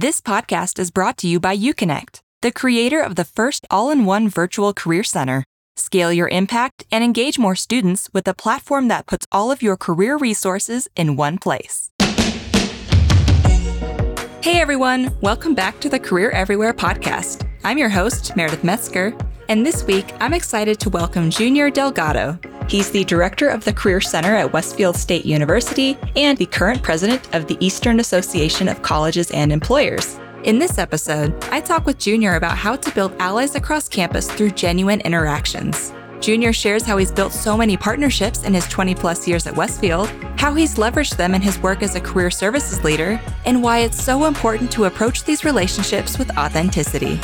This podcast is brought to you by UConnect, the creator of the first all in one virtual career center. Scale your impact and engage more students with a platform that puts all of your career resources in one place. Hey everyone, welcome back to the Career Everywhere podcast. I'm your host, Meredith Metzger, and this week I'm excited to welcome Junior Delgado. He's the director of the Career Center at Westfield State University and the current president of the Eastern Association of Colleges and Employers. In this episode, I talk with Junior about how to build allies across campus through genuine interactions. Junior shares how he's built so many partnerships in his 20 plus years at Westfield, how he's leveraged them in his work as a career services leader, and why it's so important to approach these relationships with authenticity.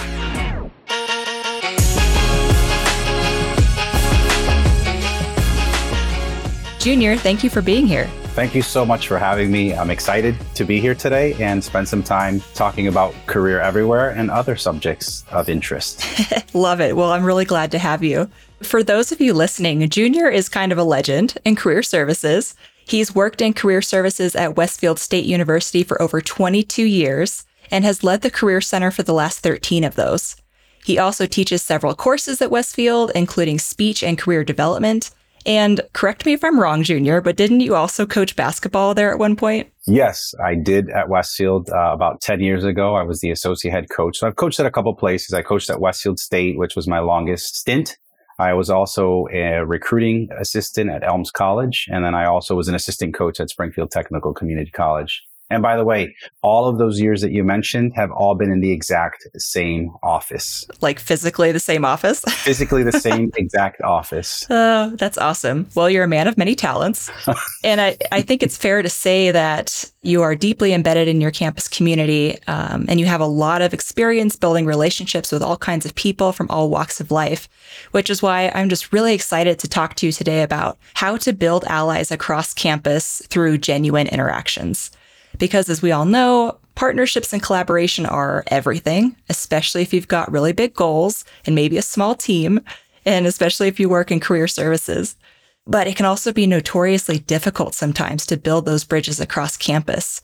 Junior, thank you for being here. Thank you so much for having me. I'm excited to be here today and spend some time talking about career everywhere and other subjects of interest. Love it. Well, I'm really glad to have you. For those of you listening, Junior is kind of a legend in career services. He's worked in career services at Westfield State University for over 22 years and has led the Career Center for the last 13 of those. He also teaches several courses at Westfield, including speech and career development, and correct me if I'm wrong, Junior, but didn't you also coach basketball there at one point? Yes, I did at Westfield uh, about 10 years ago. I was the associate head coach. So I've coached at a couple places. I coached at Westfield State, which was my longest stint. I was also a recruiting assistant at Elms College. And then I also was an assistant coach at Springfield Technical Community College. And by the way, all of those years that you mentioned have all been in the exact same office. Like physically the same office? physically the same exact office. Oh, that's awesome. Well, you're a man of many talents. and I, I think it's fair to say that you are deeply embedded in your campus community um, and you have a lot of experience building relationships with all kinds of people from all walks of life, which is why I'm just really excited to talk to you today about how to build allies across campus through genuine interactions. Because as we all know, partnerships and collaboration are everything, especially if you've got really big goals and maybe a small team, and especially if you work in career services. But it can also be notoriously difficult sometimes to build those bridges across campus.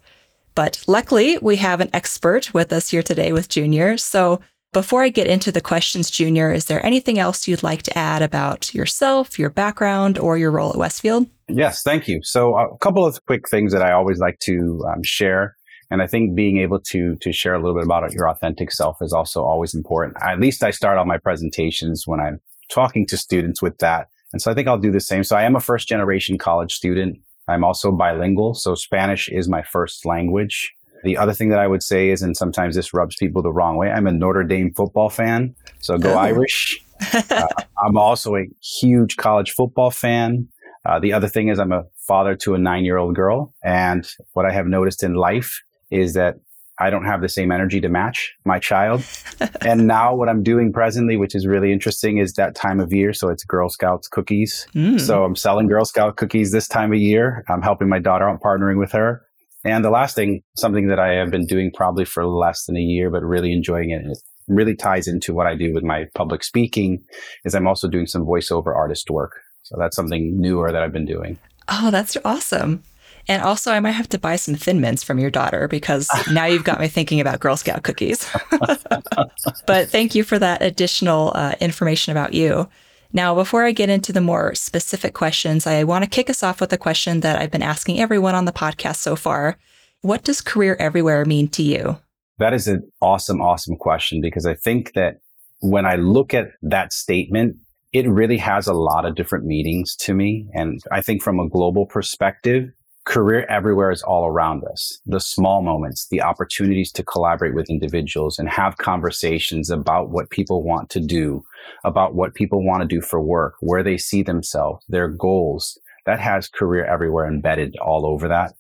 But luckily, we have an expert with us here today with Junior. So before I get into the questions, Junior, is there anything else you'd like to add about yourself, your background, or your role at Westfield? Yes, thank you. So a couple of quick things that I always like to um, share. And I think being able to to share a little bit about your authentic self is also always important. At least I start all my presentations when I'm talking to students with that. And so I think I'll do the same. So I am a first generation college student. I'm also bilingual. So Spanish is my first language. The other thing that I would say is, and sometimes this rubs people the wrong way, I'm a Notre Dame football fan. So go oh. Irish. uh, I'm also a huge college football fan. Uh, the other thing is I'm a father to a nine year old girl. And what I have noticed in life is that I don't have the same energy to match my child. and now what I'm doing presently, which is really interesting, is that time of year. So it's Girl Scouts cookies. Mm. So I'm selling Girl Scout cookies this time of year. I'm helping my daughter out, partnering with her. And the last thing, something that I have been doing probably for less than a year, but really enjoying it, it really ties into what I do with my public speaking, is I'm also doing some voiceover artist work. So that's something newer that I've been doing. Oh, that's awesome. And also, I might have to buy some Thin Mints from your daughter because now you've got me thinking about Girl Scout cookies. but thank you for that additional uh, information about you. Now, before I get into the more specific questions, I want to kick us off with a question that I've been asking everyone on the podcast so far. What does career everywhere mean to you? That is an awesome, awesome question because I think that when I look at that statement, it really has a lot of different meanings to me. And I think from a global perspective, career everywhere is all around us. The small moments, the opportunities to collaborate with individuals and have conversations about what people want to do, about what people want to do for work, where they see themselves, their goals. That has career everywhere embedded all over that.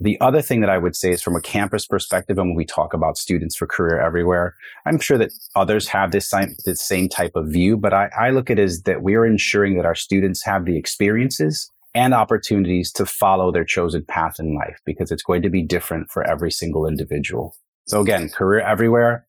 The other thing that I would say is from a campus perspective, and when we talk about students for career everywhere, I'm sure that others have this same, this same type of view, but I, I look at it as that we are ensuring that our students have the experiences and opportunities to follow their chosen path in life because it's going to be different for every single individual. So again, career everywhere.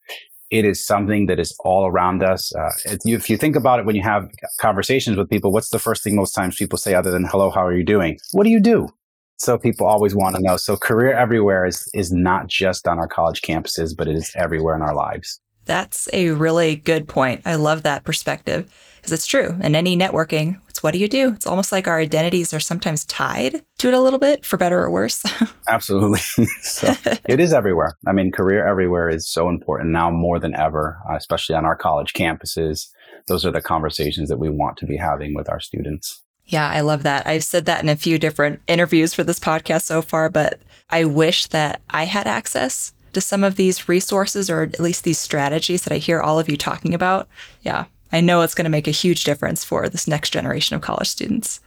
It is something that is all around us. Uh, if you think about it, when you have conversations with people, what's the first thing most times people say other than "Hello, how are you doing?" What do you do? So people always want to know. So career everywhere is is not just on our college campuses, but it is everywhere in our lives. That's a really good point. I love that perspective because it's true. In any networking, it's what do you do? It's almost like our identities are sometimes tied to it a little bit, for better or worse. Absolutely. so it is everywhere. I mean, career everywhere is so important now more than ever, uh, especially on our college campuses. Those are the conversations that we want to be having with our students. Yeah, I love that. I've said that in a few different interviews for this podcast so far, but I wish that I had access to some of these resources or at least these strategies that I hear all of you talking about. Yeah, I know it's going to make a huge difference for this next generation of college students.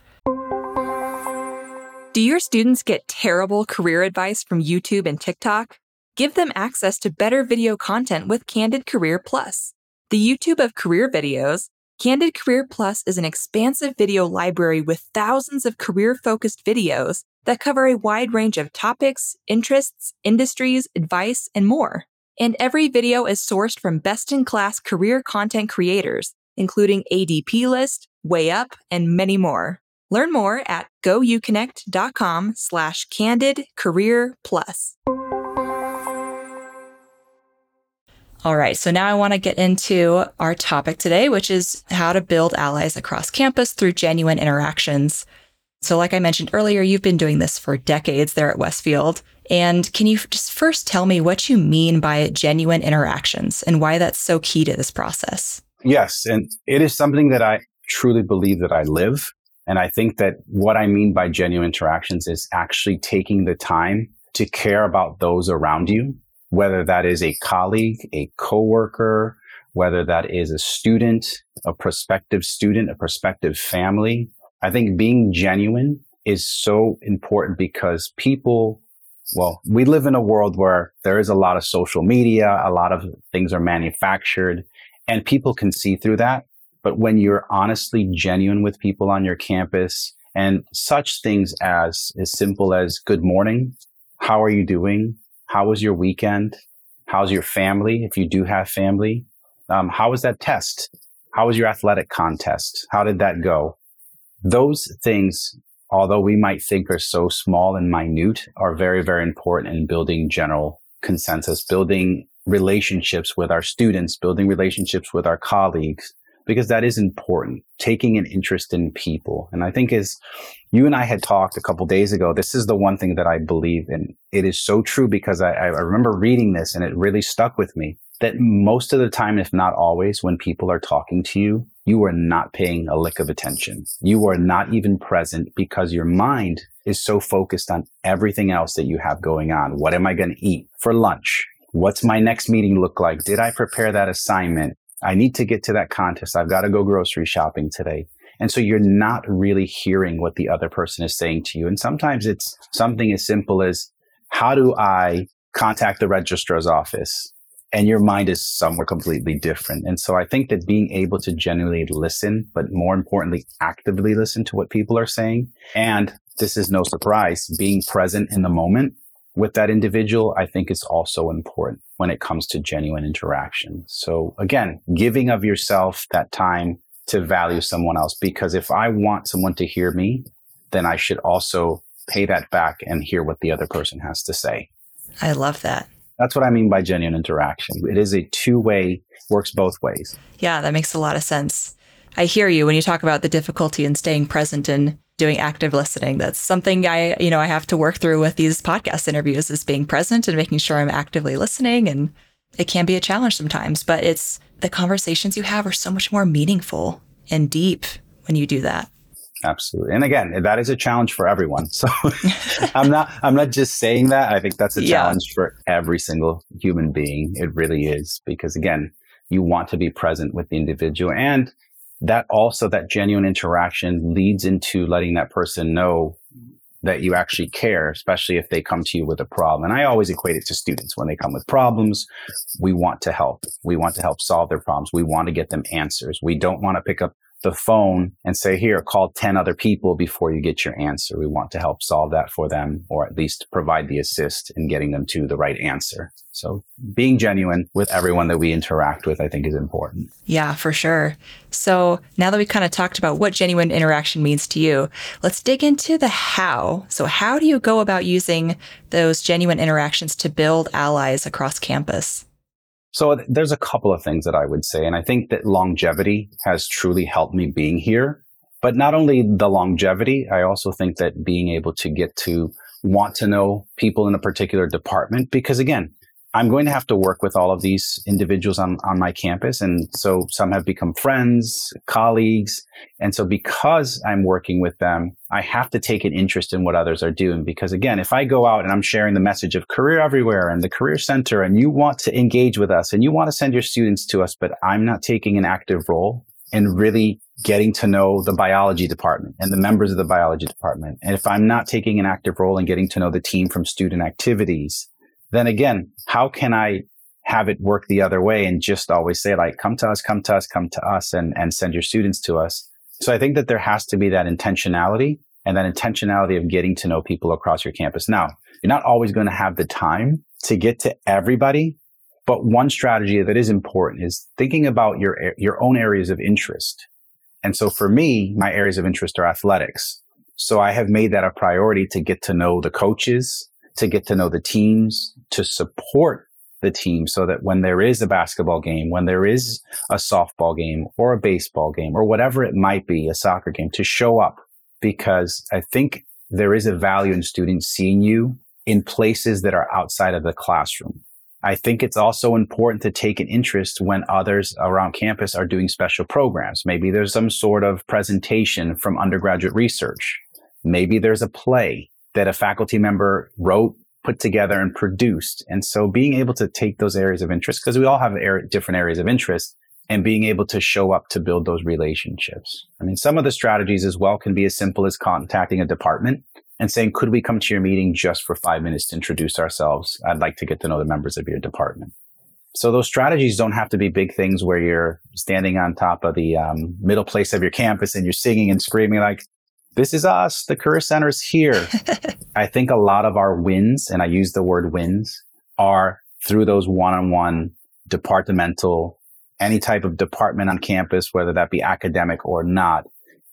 Do your students get terrible career advice from YouTube and TikTok? Give them access to better video content with Candid Career Plus. The YouTube of career videos, Candid Career Plus is an expansive video library with thousands of career focused videos that cover a wide range of topics, interests, industries, advice, and more. And every video is sourced from best in class career content creators, including ADP List, Way Up, and many more. Learn more at gouconnect.com slash candid career plus. All right, so now I want to get into our topic today, which is how to build allies across campus through genuine interactions. So, like I mentioned earlier, you've been doing this for decades there at Westfield. And can you just first tell me what you mean by genuine interactions and why that's so key to this process? Yes. And it is something that I truly believe that I live. And I think that what I mean by genuine interactions is actually taking the time to care about those around you, whether that is a colleague, a coworker, whether that is a student, a prospective student, a prospective family, I think being genuine is so important because people, well, we live in a world where there is a lot of social media, a lot of things are manufactured, and people can see through that. But when you're honestly genuine with people on your campus and such things as as simple as good morning, how are you doing? How was your weekend? How's your family? If you do have family, um, how was that test? How was your athletic contest? How did that go? those things, although we might think are so small and minute, are very, very important in building general consensus, building relationships with our students, building relationships with our colleagues, because that is important. Taking an interest in people. And I think as you and I had talked a couple days ago, this is the one thing that I believe in. It is so true because I, I remember reading this and it really stuck with me that most of the time, if not always, when people are talking to you, you are not paying a lick of attention. You are not even present because your mind is so focused on everything else that you have going on. What am I going to eat for lunch? What's my next meeting look like? Did I prepare that assignment? I need to get to that contest. I've got to go grocery shopping today. And so you're not really hearing what the other person is saying to you. And sometimes it's something as simple as, how do I contact the registrar's office? and your mind is somewhere completely different. And so I think that being able to genuinely listen, but more importantly, actively listen to what people are saying. And this is no surprise, being present in the moment with that individual, I think is also important when it comes to genuine interaction. So again, giving of yourself that time to value someone else. Because if I want someone to hear me, then I should also pay that back and hear what the other person has to say. I love that. That's what I mean by genuine interaction. It is a two way, works both ways. Yeah, that makes a lot of sense. I hear you when you talk about the difficulty in staying present and doing active listening. That's something I, you know, I have to work through with these podcast interviews is being present and making sure I'm actively listening. And it can be a challenge sometimes, but it's the conversations you have are so much more meaningful and deep when you do that. Absolutely. And again, that is a challenge for everyone. So I'm not I'm not just saying that. I think that's a challenge yeah. for every single human being. It really is because again, you want to be present with the individual and that also that genuine interaction leads into letting that person know that you actually care, especially if they come to you with a problem. And I always equate it to students. When they come with problems, we want to help. We want to help solve their problems. We want to get them answers. We don't want to pick up the phone and say, here, call 10 other people before you get your answer. We want to help solve that for them or at least provide the assist in getting them to the right answer. So being genuine with everyone that we interact with, I think is important. Yeah, for sure. So now that we kind of talked about what genuine interaction means to you, let's dig into the how. So how do you go about using those genuine interactions to build allies across campus? So there's a couple of things that I would say. And I think that longevity has truly helped me being here. But not only the longevity, I also think that being able to get to want to know people in a particular department, because again, I'm going to have to work with all of these individuals on, on my campus. And so some have become friends, colleagues. And so because I'm working with them, I have to take an interest in what others are doing. Because again, if I go out and I'm sharing the message of career everywhere and the career center and you want to engage with us and you want to send your students to us, but I'm not taking an active role and really getting to know the biology department and the members of the biology department. And if I'm not taking an active role in getting to know the team from student activities, then again, how can I have it work the other way and just always say like, come to us, come to us, come to us and, and send your students to us. So I think that there has to be that intentionality and that intentionality of getting to know people across your campus. Now, you're not always going to have the time to get to everybody, but one strategy that is important is thinking about your, your own areas of interest. And so for me, my areas of interest are athletics. So I have made that a priority to get to know the coaches, to get to know the teams, to support the team so that when there is a basketball game, when there is a softball game or a baseball game or whatever it might be, a soccer game, to show up because I think there is a value in students seeing you in places that are outside of the classroom. I think it's also important to take an interest when others around campus are doing special programs. Maybe there's some sort of presentation from undergraduate research. Maybe there's a play that a faculty member wrote, put together and produced. And so being able to take those areas of interest, because we all have different areas of interest and being able to show up to build those relationships. I mean, some of the strategies as well can be as simple as contacting a department and saying, could we come to your meeting just for five minutes to introduce ourselves? I'd like to get to know the members of your department. So those strategies don't have to be big things where you're standing on top of the um, middle place of your campus and you're singing and screaming like, this is us. The Career Center is here. I think a lot of our wins, and I use the word wins, are through those one on one departmental, any type of department on campus, whether that be academic or not,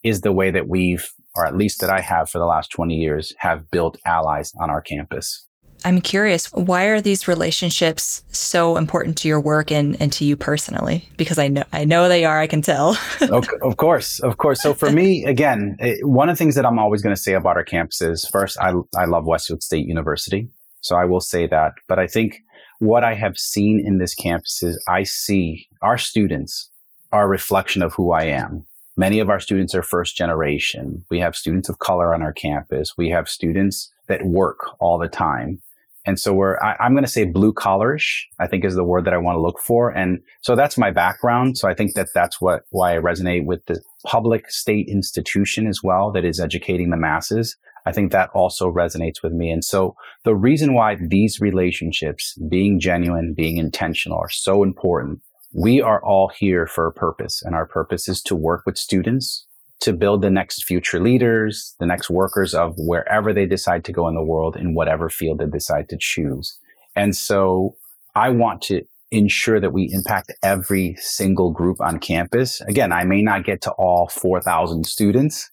is the way that we've, or at least that I have for the last 20 years, have built allies on our campus. I'm curious, why are these relationships so important to your work and, and to you personally? Because I know I know they are, I can tell. okay, of course, of course. So for me, again, it, one of the things that I'm always going to say about our campuses, first, I, I love Westfield State University. So I will say that. But I think what I have seen in this campus is I see our students are a reflection of who I am. Many of our students are first generation. We have students of color on our campus. We have students that work all the time. And so we're, I, am going to say blue collarish, I think is the word that I want to look for. And so that's my background. So I think that that's what, why I resonate with the public state institution as well that is educating the masses. I think that also resonates with me. And so the reason why these relationships, being genuine, being intentional are so important. We are all here for a purpose and our purpose is to work with students to build the next future leaders, the next workers of wherever they decide to go in the world in whatever field they decide to choose. And so I want to ensure that we impact every single group on campus. Again, I may not get to all 4,000 students,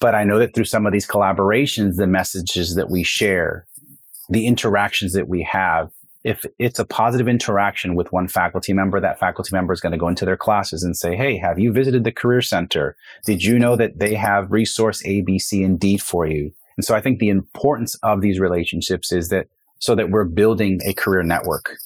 but I know that through some of these collaborations, the messages that we share, the interactions that we have if it's a positive interaction with one faculty member, that faculty member is going to go into their classes and say, Hey, have you visited the Career Center? Did you know that they have resource A, B, C, and D for you? And so I think the importance of these relationships is that so that we're building a career network,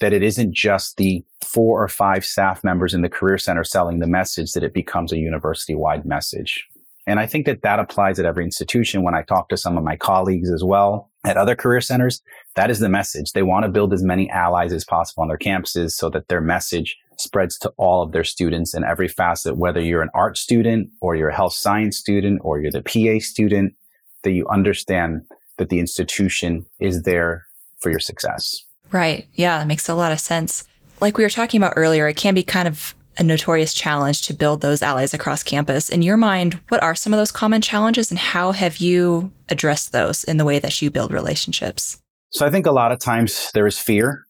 that it isn't just the four or five staff members in the Career Center selling the message, that it becomes a university wide message. And I think that that applies at every institution. When I talk to some of my colleagues as well at other career centers, that is the message. They want to build as many allies as possible on their campuses so that their message spreads to all of their students in every facet, whether you're an art student or you're a health science student or you're the PA student, that you understand that the institution is there for your success. Right. Yeah, that makes a lot of sense. Like we were talking about earlier, it can be kind of a notorious challenge to build those allies across campus. In your mind, what are some of those common challenges and how have you addressed those in the way that you build relationships? So I think a lot of times there is fear,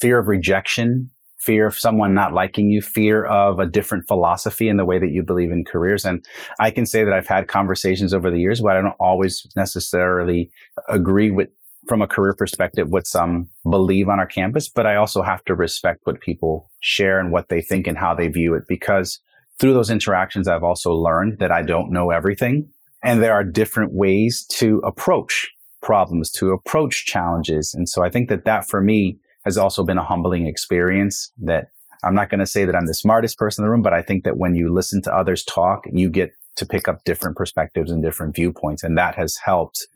fear of rejection, fear of someone not liking you, fear of a different philosophy in the way that you believe in careers. And I can say that I've had conversations over the years, where I don't always necessarily agree with from a career perspective what some believe on our campus, but I also have to respect what people share and what they think and how they view it because through those interactions, I've also learned that I don't know everything. And there are different ways to approach problems, to approach challenges. And so I think that that for me has also been a humbling experience that I'm not going to say that I'm the smartest person in the room, but I think that when you listen to others talk, you get to pick up different perspectives and different viewpoints. And that has helped.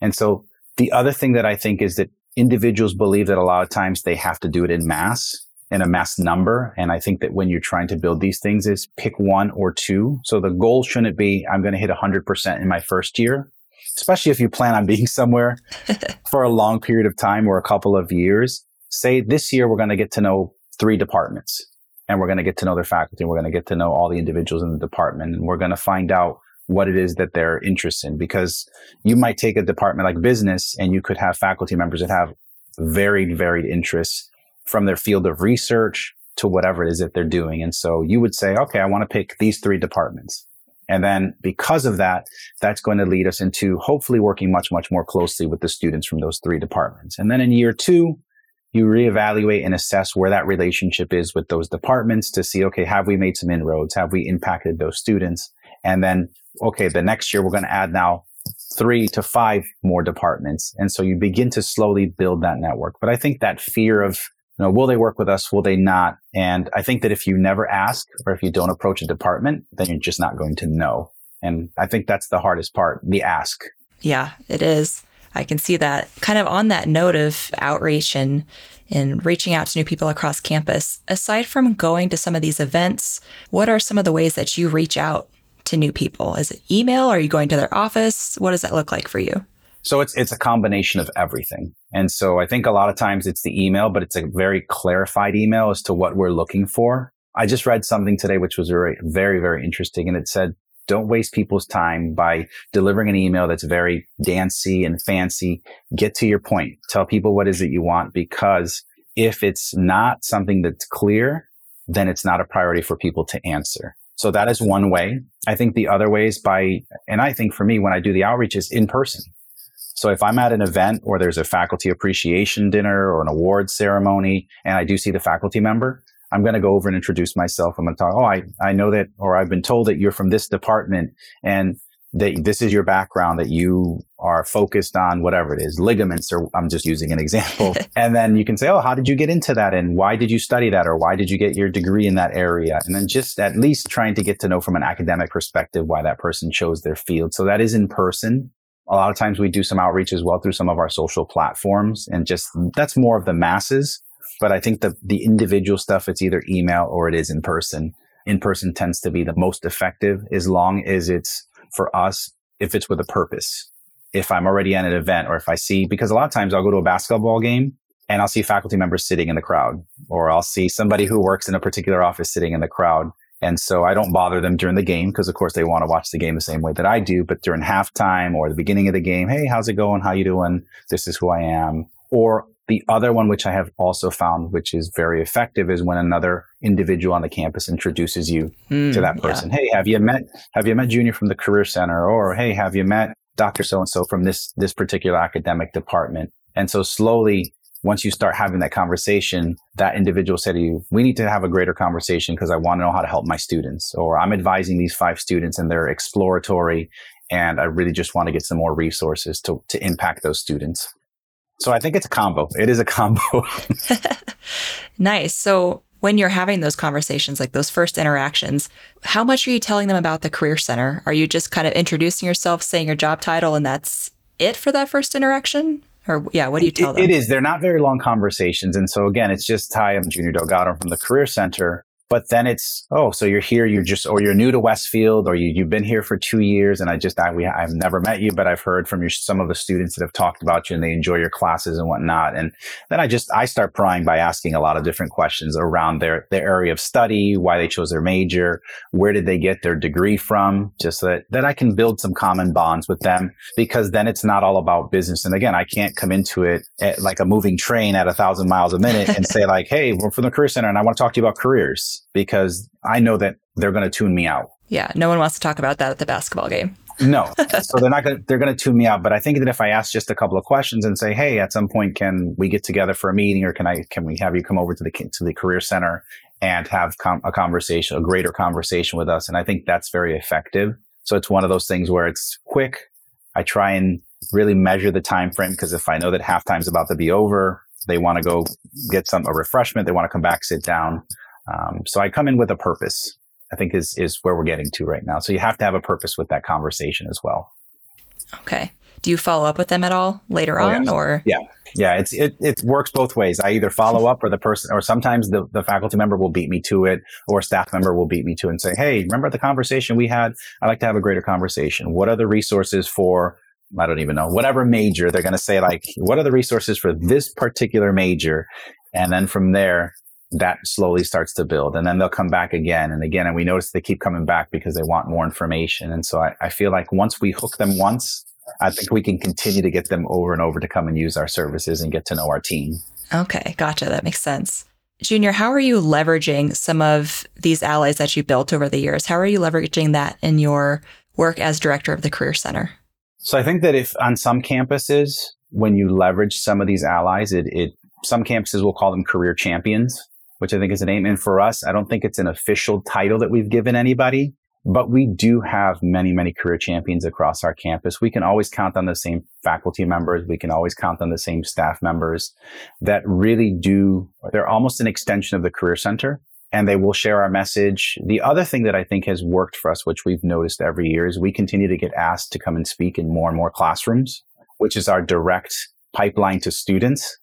And so the other thing that I think is that individuals believe that a lot of times they have to do it in mass in a mass number. And I think that when you're trying to build these things is pick one or two. So the goal shouldn't be, I'm going to hit 100% in my first year, especially if you plan on being somewhere for a long period of time or a couple of years. Say this year, we're going to get to know three departments and we're going to get to know their faculty and we're going to get to know all the individuals in the department and we're going to find out what it is that they're interested in because you might take a department like business and you could have faculty members that have varied varied interests from their field of research to whatever it is that they're doing. And so you would say okay i want to pick these three departments. And then because of that that's going to lead us into hopefully working much much more closely with the students from those three departments. And then in year two you reevaluate and assess where that relationship is with those departments to see okay have we made some inroads? Have we impacted those students? And then okay, the next year we're going to add now three to five more departments. And so you begin to slowly build that network. But I think that fear of, you know, will they work with us? Will they not? And I think that if you never ask or if you don't approach a department, then you're just not going to know. And I think that's the hardest part, the ask. Yeah, it is. I can see that. Kind of on that note of outreach and and reaching out to new people across campus, aside from going to some of these events, what are some of the ways that you reach out to new people? Is it email? Are you going to their office? What does that look like for you? So it's it's a combination of everything. And so I think a lot of times it's the email, but it's a very clarified email as to what we're looking for. I just read something today which was very very very interesting and it said don't waste people's time by delivering an email that's very dancy and fancy. Get to your point. Tell people what is it you want because if it's not something that's clear, then it's not a priority for people to answer. So that is one way. I think the other way is by, and I think for me, when I do the outreach is in person. So if I'm at an event or there's a faculty appreciation dinner or an award ceremony and I do see the faculty member, I'm going to go over and introduce myself. I'm going to talk, oh, I, I know that, or I've been told that you're from this department and that this is your background, that you are focused on whatever it is, ligaments, or I'm just using an example. and then you can say, Oh, how did you get into that? And why did you study that? Or why did you get your degree in that area? And then just at least trying to get to know from an academic perspective why that person chose their field. So that is in person. A lot of times we do some outreach as well through some of our social platforms and just that's more of the masses. But I think the, the individual stuff, it's either email or it is in person. In person tends to be the most effective as long as it's for us if it's with a purpose. If I'm already at an event or if I see, because a lot of times I'll go to a basketball game and I'll see faculty members sitting in the crowd, or I'll see somebody who works in a particular office sitting in the crowd. And so I don't bother them during the game because of course they want to watch the game the same way that I do. But during halftime or the beginning of the game, hey, how's it going? How you doing? This is who I am. Or the other one, which I have also found, which is very effective, is when another individual on the campus introduces you mm, to that person. Yeah. Hey, have you met have you met Junior from the Career Center? Or hey, have you met Dr. So and so from this this particular academic department? And so slowly, once you start having that conversation, that individual said to you, "We need to have a greater conversation because I want to know how to help my students." Or I'm advising these five students, and they're exploratory, and I really just want to get some more resources to to impact those students. So I think it's a combo. It is a combo. nice. So when you're having those conversations, like those first interactions, how much are you telling them about the Career Center? Are you just kind of introducing yourself, saying your job title, and that's it for that first interaction? Or yeah, what do you tell them? It is. They're not very long conversations. And so again, it's just, hi, I'm Junior Delgado from the Career Center. But then it's, oh, so you're here, you're just, or you're new to Westfield, or you, you've been here for two years, and I just, I, we, I've never met you, but I've heard from your, some of the students that have talked about you and they enjoy your classes and whatnot. And then I just, I start prying by asking a lot of different questions around their, their area of study, why they chose their major, where did they get their degree from, just so that, that I can build some common bonds with them because then it's not all about business. And again, I can't come into it like a moving train at a thousand miles a minute and say like, Hey, we're from the career center and I want to talk to you about careers because I know that they're going to tune me out. Yeah, no one wants to talk about that at the basketball game. no. So they're not going to, they're going to tune me out. But I think that if I ask just a couple of questions and say, Hey, at some point, can we get together for a meeting or can I, can we have you come over to the, to the career center and have com- a conversation, a greater conversation with us? And I think that's very effective. So it's one of those things where it's quick. I try and really measure the time frame because if I know that halftime's about to be over, they want to go get some a refreshment, they want to come back, sit down. Um, so I come in with a purpose. I think is is where we're getting to right now. So you have to have a purpose with that conversation as well. Okay. Do you follow up with them at all later oh, on, yeah. or yeah, yeah, it's it it works both ways. I either follow up, or the person, or sometimes the the faculty member will beat me to it, or staff member will beat me to it and say, "Hey, remember the conversation we had? I'd like to have a greater conversation. What are the resources for I don't even know, whatever major, they're going to say like, what are the resources for this particular major? And then from there, that slowly starts to build. And then they'll come back again and again. And we notice they keep coming back because they want more information. And so I, I feel like once we hook them once, I think we can continue to get them over and over to come and use our services and get to know our team. Okay, gotcha. That makes sense. Junior, how are you leveraging some of these allies that you built over the years? How are you leveraging that in your work as director of the Career Center? So I think that if on some campuses, when you leverage some of these allies, it, it some campuses will call them career champions, which I think is a name. And for us, I don't think it's an official title that we've given anybody, but we do have many, many career champions across our campus. We can always count on the same faculty members. We can always count on the same staff members that really do, they're almost an extension of the career center and they will share our message. The other thing that I think has worked for us, which we've noticed every year, is we continue to get asked to come and speak in more and more classrooms, which is our direct pipeline to students.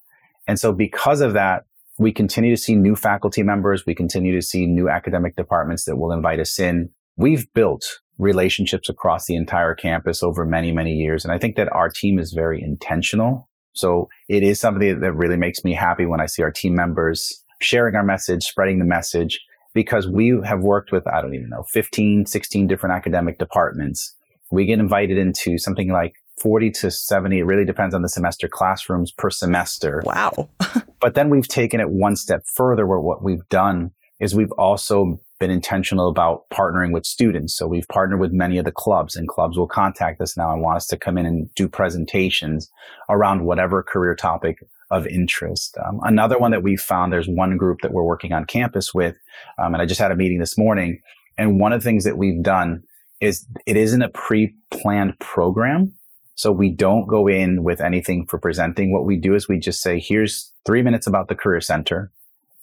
And so because of that, we continue to see new faculty members. We continue to see new academic departments that will invite us in. We've built relationships across the entire campus over many, many years. And I think that our team is very intentional. So it is something that really makes me happy when I see our team members sharing our message, spreading the message, because we have worked with, I don't even know, 15, 16 different academic departments. We get invited into something like 40 to 70. It really depends on the semester classrooms per semester. Wow. but then we've taken it one step further where what we've done is we've also been intentional about partnering with students. So we've partnered with many of the clubs and clubs will contact us now and want us to come in and do presentations around whatever career topic of interest. Um, another one that we found, there's one group that we're working on campus with, um, and I just had a meeting this morning. And one of the things that we've done is it isn't a pre-planned program. So we don't go in with anything for presenting. What we do is we just say, here's three minutes about the career center.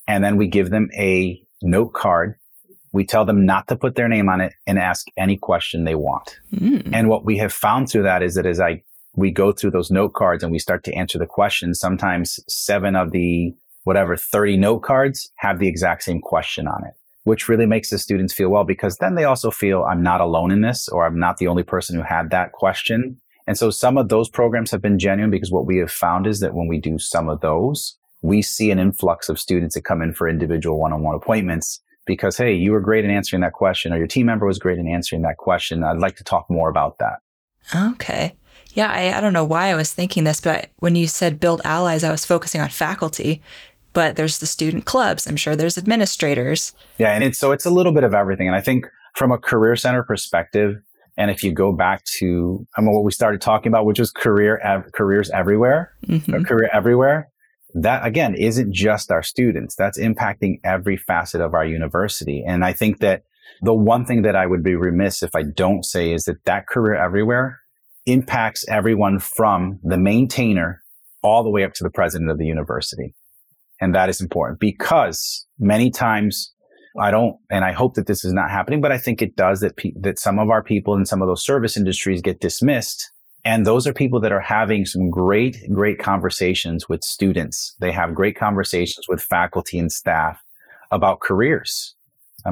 And then we give them a note card. We tell them not to put their name on it and ask any question they want. Mm. And what we have found through that is that as I we go through those note cards and we start to answer the questions. Sometimes seven of the whatever 30 note cards have the exact same question on it, which really makes the students feel well because then they also feel I'm not alone in this or I'm not the only person who had that question. And so some of those programs have been genuine because what we have found is that when we do some of those, we see an influx of students that come in for individual one-on-one appointments because, hey, you were great in answering that question or your team member was great in answering that question. I'd like to talk more about that. Okay. Yeah, I, I don't know why I was thinking this, but when you said build allies, I was focusing on faculty. But there's the student clubs. I'm sure there's administrators. Yeah, and it's so it's a little bit of everything. And I think from a career center perspective, and if you go back to I mean, what we started talking about, which was career ev- careers everywhere, mm-hmm. career everywhere, that again isn't just our students. That's impacting every facet of our university. And I think that the one thing that I would be remiss if I don't say is that that career everywhere impacts everyone from the maintainer all the way up to the president of the university. And that is important because many times I don't, and I hope that this is not happening, but I think it does that, pe- that some of our people in some of those service industries get dismissed. And those are people that are having some great, great conversations with students. They have great conversations with faculty and staff about careers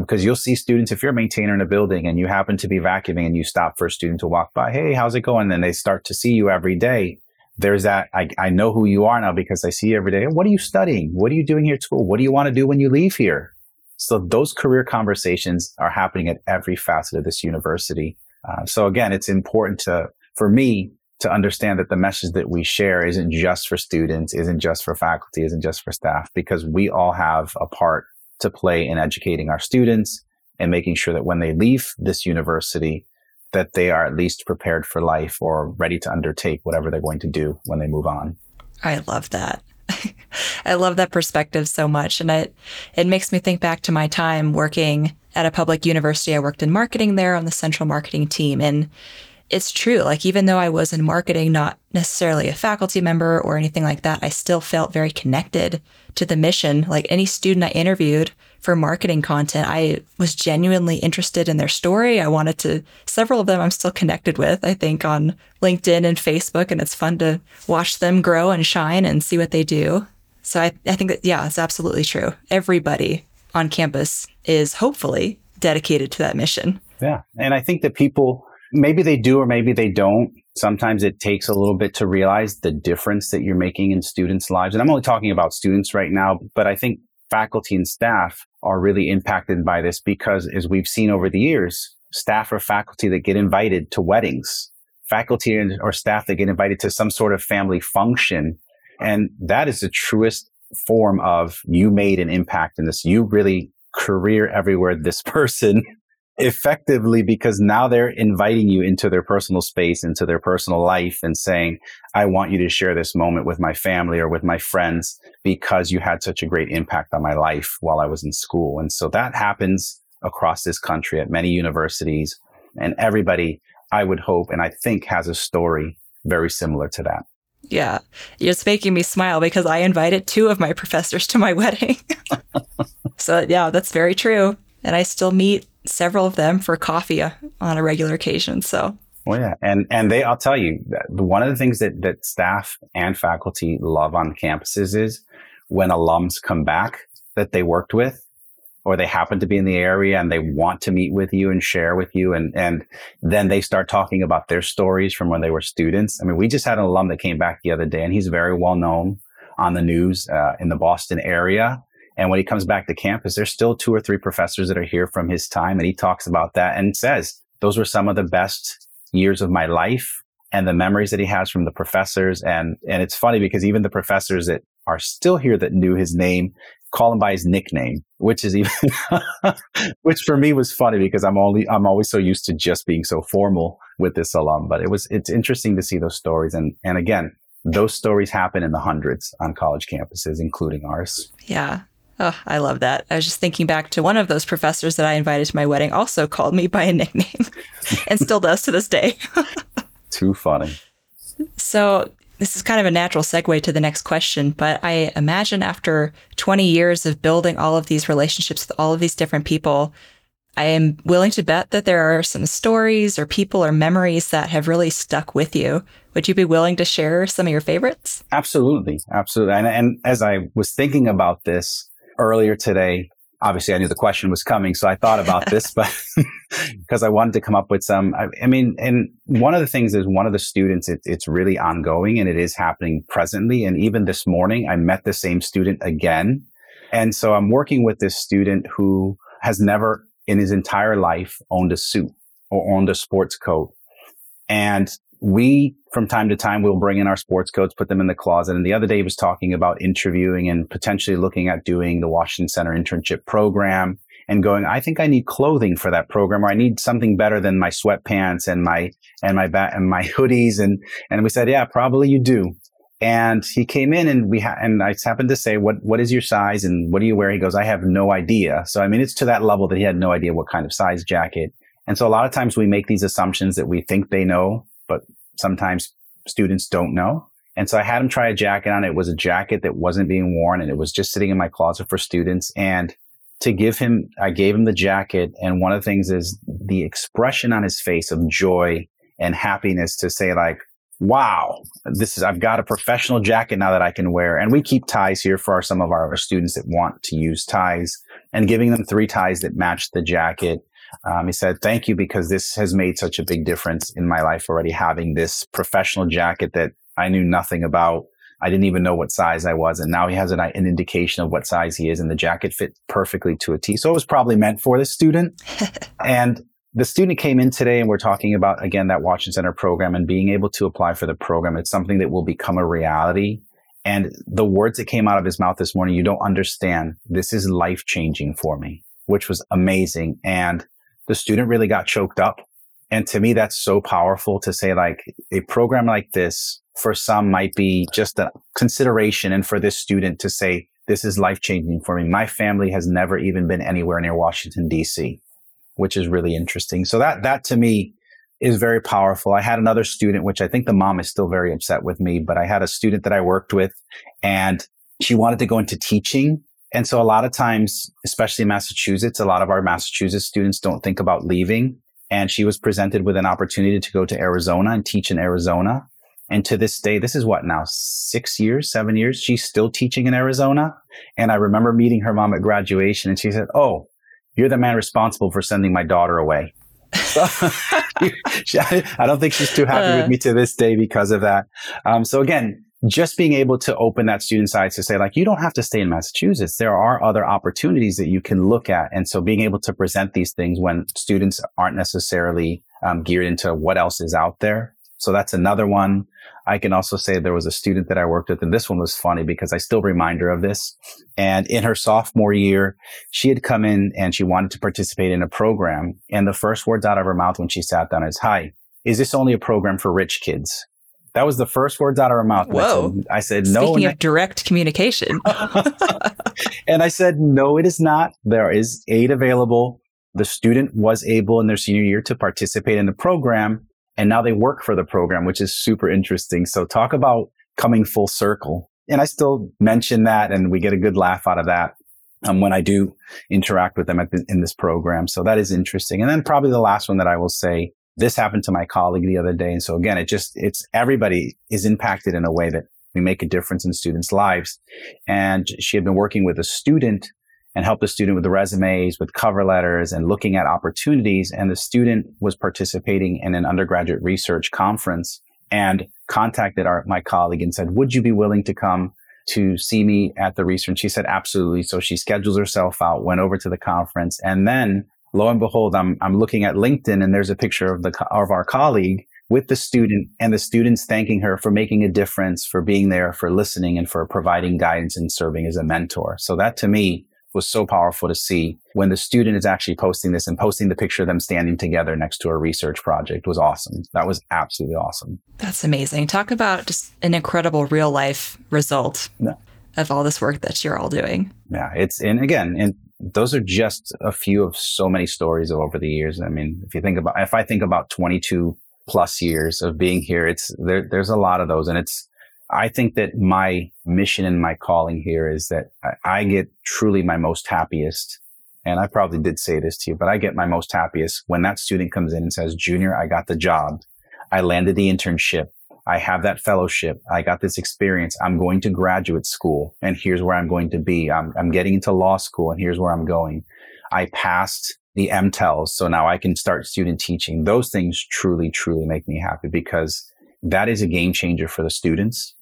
because um, you'll see students if you're a maintainer in a building and you happen to be vacuuming and you stop for a student to walk by hey how's it going? And they start to see you every day. There's that I, I know who you are now because i see you every day. What are you studying? What are you doing here at school? What do you want to do when you leave here so those career conversations are happening at every facet of this university uh, so again it's important to for me to understand that the message that we share isn't just for students isn't just for faculty isn't just for staff because we all have a part to play in educating our students and making sure that when they leave this university, that they are at least prepared for life or ready to undertake whatever they're going to do when they move on. I love that. I love that perspective so much. And it, it makes me think back to my time working at a public university. I worked in marketing there on the central marketing team. And it's true. Like, even though I was in marketing, not necessarily a faculty member or anything like that, I still felt very connected to the mission. Like, any student I interviewed for marketing content, I was genuinely interested in their story. I wanted to, several of them I'm still connected with, I think, on LinkedIn and Facebook, and it's fun to watch them grow and shine and see what they do. So I, I think that, yeah, it's absolutely true. Everybody on campus is hopefully dedicated to that mission. Yeah. And I think that people, maybe they do or maybe they don't. Sometimes it takes a little bit to realize the difference that you're making in students' lives. And I'm only talking about students right now, but I think faculty and staff are really impacted by this because as we've seen over the years, staff or faculty that get invited to weddings, faculty or staff that get invited to some sort of family function. And that is the truest form of you made an impact in this. You really career everywhere this person effectively because now they're inviting you into their personal space, into their personal life and saying, I want you to share this moment with my family or with my friends because you had such a great impact on my life while I was in school. And so that happens across this country at many universities and everybody, I would hope, and I think has a story very similar to that. Yeah, it's making me smile because I invited two of my professors to my wedding. so, yeah, that's very true. And I still meet several of them for coffee uh, on a regular occasion. So, well, yeah, and and they, I'll tell you, one of the things that that staff and faculty love on campuses is when alums come back that they worked with, or they happen to be in the area and they want to meet with you and share with you, and and then they start talking about their stories from when they were students. I mean, we just had an alum that came back the other day, and he's very well known on the news uh, in the Boston area and when he comes back to campus, there's still two or three professors that are here from his time. And he talks about that and says, those were some of the best years of my life and the memories that he has from the professors. And, and it's funny because even the professors that are still here that knew his name call him by his nickname, which is even, which for me was funny because I'm only, I'm always so used to just being so formal with this alum. But it was, it's interesting to see those stories. And, and again, those stories happen in the hundreds on college campuses, including ours. Yeah. Oh, I love that. I was just thinking back to one of those professors that I invited to my wedding also called me by a nickname and still does to this day. Too funny. So, this is kind of a natural segue to the next question, but I imagine after 20 years of building all of these relationships with all of these different people, I am willing to bet that there are some stories or people or memories that have really stuck with you. Would you be willing to share some of your favorites? Absolutely. Absolutely. And, and as I was thinking about this, earlier today. Obviously, I knew the question was coming, so I thought about this, but because I wanted to come up with some. I, I, mean, and one of the things is one of the students, it, it's really ongoing and it is happening presently. And even this morning, I met the same student again. And so I'm working with this student who has never in his entire life owned a suit or owned a sports coat. And we from time to time we'll bring in our sports coats put them in the closet and the other day he was talking about interviewing and potentially looking at doing the washington center internship program and going i think i need clothing for that program or i need something better than my sweatpants and my and my bat and my hoodies and and we said yeah probably you do and he came in and we ha- and I happened to say, what, what is your size and what do you wear? He goes, I have no idea. So, I mean, it's to that level that he had no idea what kind of size jacket. And so a lot of times we make these assumptions that we think they know but sometimes students don't know. And so I had him try a jacket on. It was a jacket that wasn't being worn and it was just sitting in my closet for students. And to give him, I gave him the jacket. And one of the things is the expression on his face of joy and happiness to say like, wow, this is, I've got a professional jacket now that I can wear. And we keep ties here for our, some of our students that want to use ties. and giving them three ties that match the jacket. Um, he said, Thank you because this has made such a big difference in my life already having this professional jacket that I knew nothing about. I didn't even know what size I was. And now he has an, an indication of what size he is, and the jacket fit perfectly to a T. So it was probably meant for the student. and the student came in today and we're talking about, again, that Washington Center program and being able to apply for the program. It's something that will become a reality. And the words that came out of his mouth this morning, you don't understand. This is life changing for me, which was amazing. And the student really got choked up. And to me, that's so powerful to say like a program like this for some might be just a consideration. And for this student to say, this is life changing for me. My family has never even been anywhere near Washington, DC, which is really interesting. So that, that to me is very powerful. I had another student, which I think the mom is still very upset with me, but I had a student that I worked with and she wanted to go into teaching. And so a lot of times, especially in Massachusetts, a lot of our Massachusetts students don't think about leaving. And she was presented with an opportunity to go to Arizona and teach in Arizona. And to this day, this is what now, six years, seven years, she's still teaching in Arizona. And I remember meeting her mom at graduation and she said, Oh, you're the man responsible for sending my daughter away. So, I don't think she's too happy uh. with me to this day because of that. Um, so again, just being able to open that student side to say like, you don't have to stay in Massachusetts. There are other opportunities that you can look at. And so being able to present these things when students aren't necessarily um, geared into what else is out there so that's another one. I can also say there was a student that I worked with, and this one was funny because I still remind her of this. And in her sophomore year, she had come in and she wanted to participate in a program. And the first words out of her mouth when she sat down is, Hi, is this only a program for rich kids? That was the first words out of her mouth. Whoa. I said, I said no. Speaking of direct communication. and I said, no, it is not. There is aid available. The student was able in their senior year to participate in the program and now they work for the program, which is super interesting. So talk about coming full circle. And I still mention that and we get a good laugh out of that um, when I do interact with them the, in this program. So that is interesting. And then probably the last one that I will say, this happened to my colleague the other day. And so again, it just, it's everybody is impacted in a way that we make a difference in students' lives. And she had been working with a student and helped the student with the resumes, with cover letters and looking at opportunities. And the student was participating in an undergraduate research conference and contacted our, my colleague and said, would you be willing to come to see me at the research? She said, absolutely. So she schedules herself out, went over to the conference and then lo and behold, I'm, I'm looking at LinkedIn and there's a picture of the, of our colleague with the student and the students thanking her for making a difference, for being there, for listening and for providing guidance and serving as a mentor. So that to me was so powerful to see when the student is actually posting this and posting the picture of them standing together next to a research project was awesome. That was absolutely awesome. That's amazing. Talk about just an incredible real life result yeah. of all this work that you're all doing. Yeah, it's and again, and those are just a few of so many stories over the years. I mean, if you think about if I think about 22 plus years of being here, it's there there's a lot of those and it's I think that my mission and my calling here is that I, I get truly my most happiest. And I probably did say this to you, but I get my most happiest when that student comes in and says, Junior, I got the job. I landed the internship. I have that fellowship. I got this experience. I'm going to graduate school and here's where I'm going to be. I'm, I'm getting into law school and here's where I'm going. I passed the MTELs. So now I can start student teaching. Those things truly, truly make me happy because that is a game changer for the students.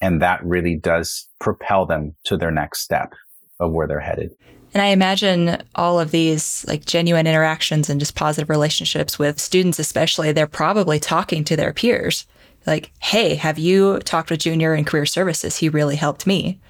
And that really does propel them to their next step of where they're headed. And I imagine all of these like genuine interactions and just positive relationships with students, especially, they're probably talking to their peers. Like, hey, have you talked with Junior in career services? He really helped me.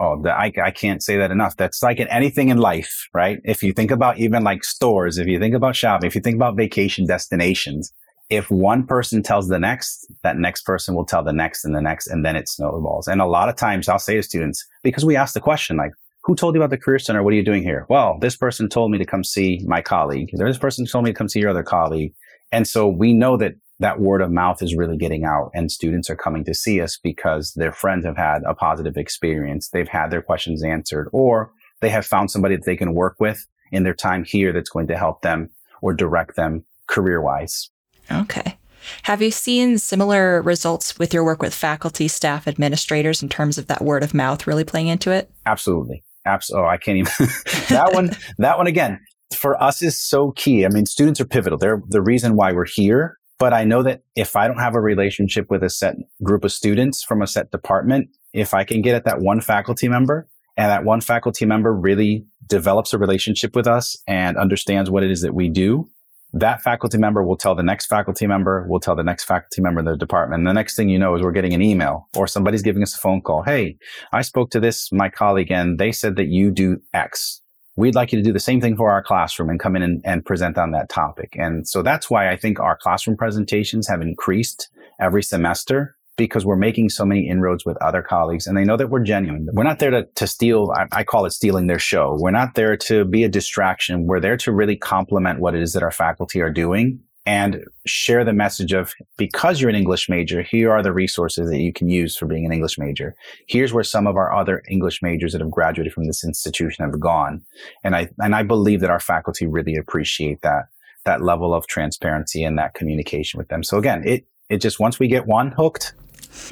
Oh, the, I, I can't say that enough. That's like in anything in life, right? If you think about even like stores, if you think about shopping, if you think about vacation destinations, if one person tells the next, that next person will tell the next and the next, and then it snowballs. And a lot of times I'll say to students, because we ask the question, like, who told you about the Career Center? What are you doing here? Well, this person told me to come see my colleague. This person told me to come see your other colleague. And so we know that that word of mouth is really getting out and students are coming to see us because their friends have had a positive experience. They've had their questions answered or they have found somebody that they can work with in their time here that's going to help them or direct them career wise. Okay. Have you seen similar results with your work with faculty, staff, administrators in terms of that word of mouth really playing into it? Absolutely. Absolutely. Oh, I can't even. that one, that one again, for us is so key. I mean, students are pivotal. They're the reason why we're here. But I know that if I don't have a relationship with a set group of students from a set department, if I can get at that one faculty member and that one faculty member really develops a relationship with us and understands what it is that we do, that faculty member will tell the next faculty member, will tell the next faculty member in the department. And the next thing you know is we're getting an email or somebody's giving us a phone call. Hey, I spoke to this, my colleague, and they said that you do X. We'd like you to do the same thing for our classroom and come in and, and present on that topic. And so that's why I think our classroom presentations have increased every semester because we're making so many inroads with other colleagues and they know that we're genuine. We're not there to, to steal, I, I, call it stealing their show. We're not there to be a distraction. We're there to really complement what it is that our faculty are doing and share the message of because you're an English major, here are the resources that you can use for being an English major. Here's where some of our other English majors that have graduated from this institution have gone. And I, and I believe that our faculty really appreciate that, that level of transparency and that communication with them. So again, it, it just, once we get one hooked,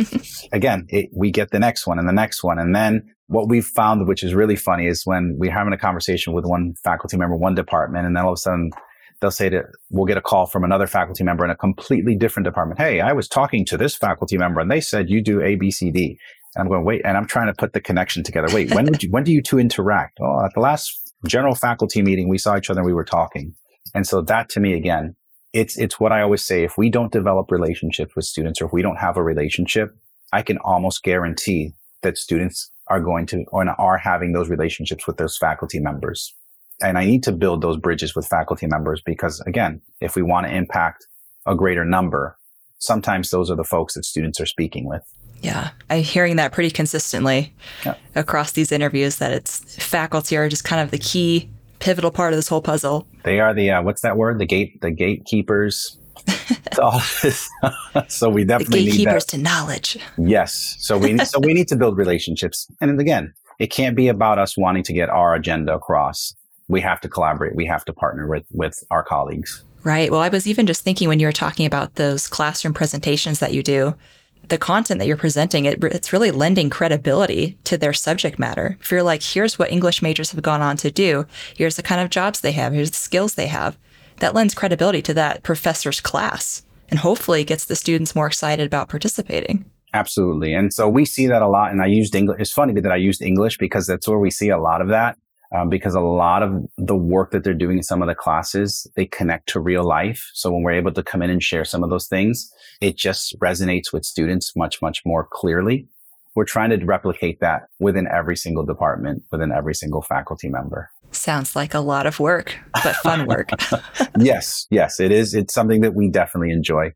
again, it, we get the next one and the next one. And then what we've found, which is really funny, is when we're having a conversation with one faculty member, one department, and then all of a sudden they'll say that we'll get a call from another faculty member in a completely different department. Hey, I was talking to this faculty member and they said you do A, B, C, D. And I'm going, wait, and I'm trying to put the connection together. Wait, when you, when do you two interact? Oh, at the last general faculty meeting, we saw each other and we were talking. And so that to me, again, it's it's what I always say. If we don't develop relationships with students, or if we don't have a relationship, I can almost guarantee that students are going to or are having those relationships with those faculty members. And I need to build those bridges with faculty members because again, if we want to impact a greater number, sometimes those are the folks that students are speaking with. Yeah, I'm hearing that pretty consistently yeah. across these interviews that it's faculty are just kind of the key pivotal part of this whole puzzle. They are the uh, what's that word? The gate, the gatekeepers. all this. so we definitely the gatekeepers to knowledge. Yes. So we so we need to build relationships, and again, it can't be about us wanting to get our agenda across. We have to collaborate. We have to partner with with our colleagues. Right. Well, I was even just thinking when you were talking about those classroom presentations that you do the content that you're presenting, it, it's really lending credibility to their subject matter. If you're like, here's what English majors have gone on to do, here's the kind of jobs they have, here's the skills they have, that lends credibility to that professor's class and hopefully gets the students more excited about participating. Absolutely. And so we see that a lot. And I used English. It's funny that I used English because that's where we see a lot of that um, because a lot of the work that they're doing in some of the classes, they connect to real life. So when we're able to come in and share some of those things, it just resonates with students much, much more clearly. We're trying to replicate that within every single department, within every single faculty member. Sounds like a lot of work, but fun work. yes, yes, it is. It's something that we definitely enjoy.